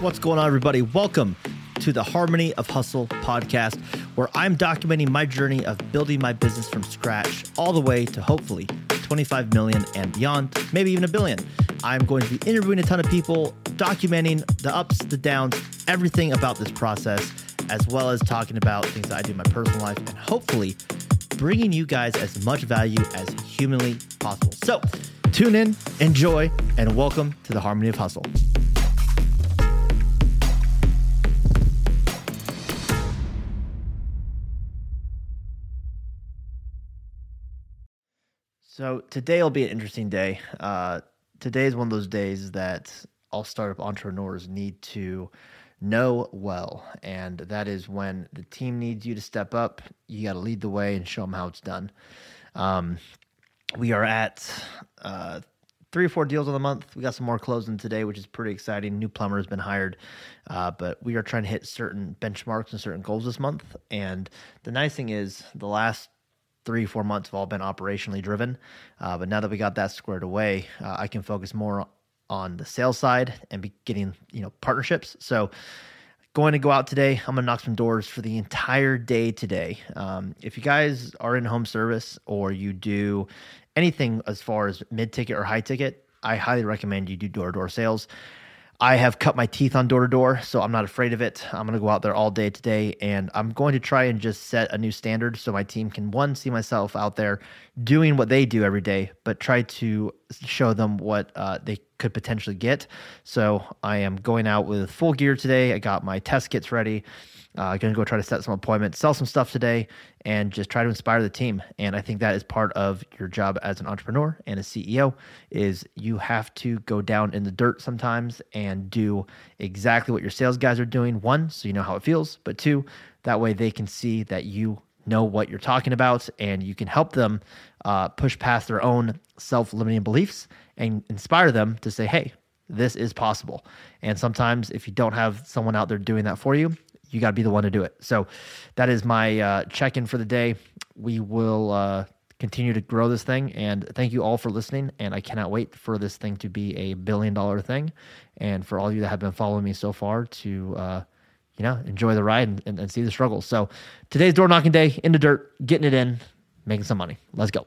What's going on, everybody? Welcome to the Harmony of Hustle podcast, where I'm documenting my journey of building my business from scratch all the way to hopefully 25 million and beyond, maybe even a billion. I'm going to be interviewing a ton of people, documenting the ups, the downs, everything about this process, as well as talking about things that I do in my personal life, and hopefully bringing you guys as much value as humanly possible. So, tune in, enjoy, and welcome to the Harmony of Hustle. So today will be an interesting day. Uh, today is one of those days that all startup entrepreneurs need to know well, and that is when the team needs you to step up. You got to lead the way and show them how it's done. Um, we are at uh, three or four deals on the month. We got some more closing today, which is pretty exciting. New plumber has been hired, uh, but we are trying to hit certain benchmarks and certain goals this month. And the nice thing is, the last three, four months have all been operationally driven. Uh, but now that we got that squared away, uh, I can focus more on the sales side and be getting, you know, partnerships. So going to go out today. I'm to knock some doors for the entire day today. Um, if you guys are in home service or you do anything as far as mid ticket or high ticket, I highly recommend you do door to door sales. I have cut my teeth on door to door, so I'm not afraid of it. I'm going to go out there all day today, and I'm going to try and just set a new standard so my team can, one, see myself out there doing what they do every day, but try to show them what uh, they could potentially get. So I am going out with full gear today. I got my test kits ready. Uh, going to go try to set some appointments, sell some stuff today, and just try to inspire the team. And I think that is part of your job as an entrepreneur and a CEO is you have to go down in the dirt sometimes and do exactly what your sales guys are doing. One, so you know how it feels, but two, that way they can see that you know what you're talking about and you can help them uh, push past their own self-limiting beliefs and inspire them to say, hey, this is possible. And sometimes if you don't have someone out there doing that for you, you got to be the one to do it. So that is my uh, check in for the day. We will uh, continue to grow this thing. And thank you all for listening. And I cannot wait for this thing to be a billion dollar thing. And for all you that have been following me so far to, uh, you know, enjoy the ride and, and, and see the struggles. So today's door knocking day in the dirt, getting it in, making some money. Let's go.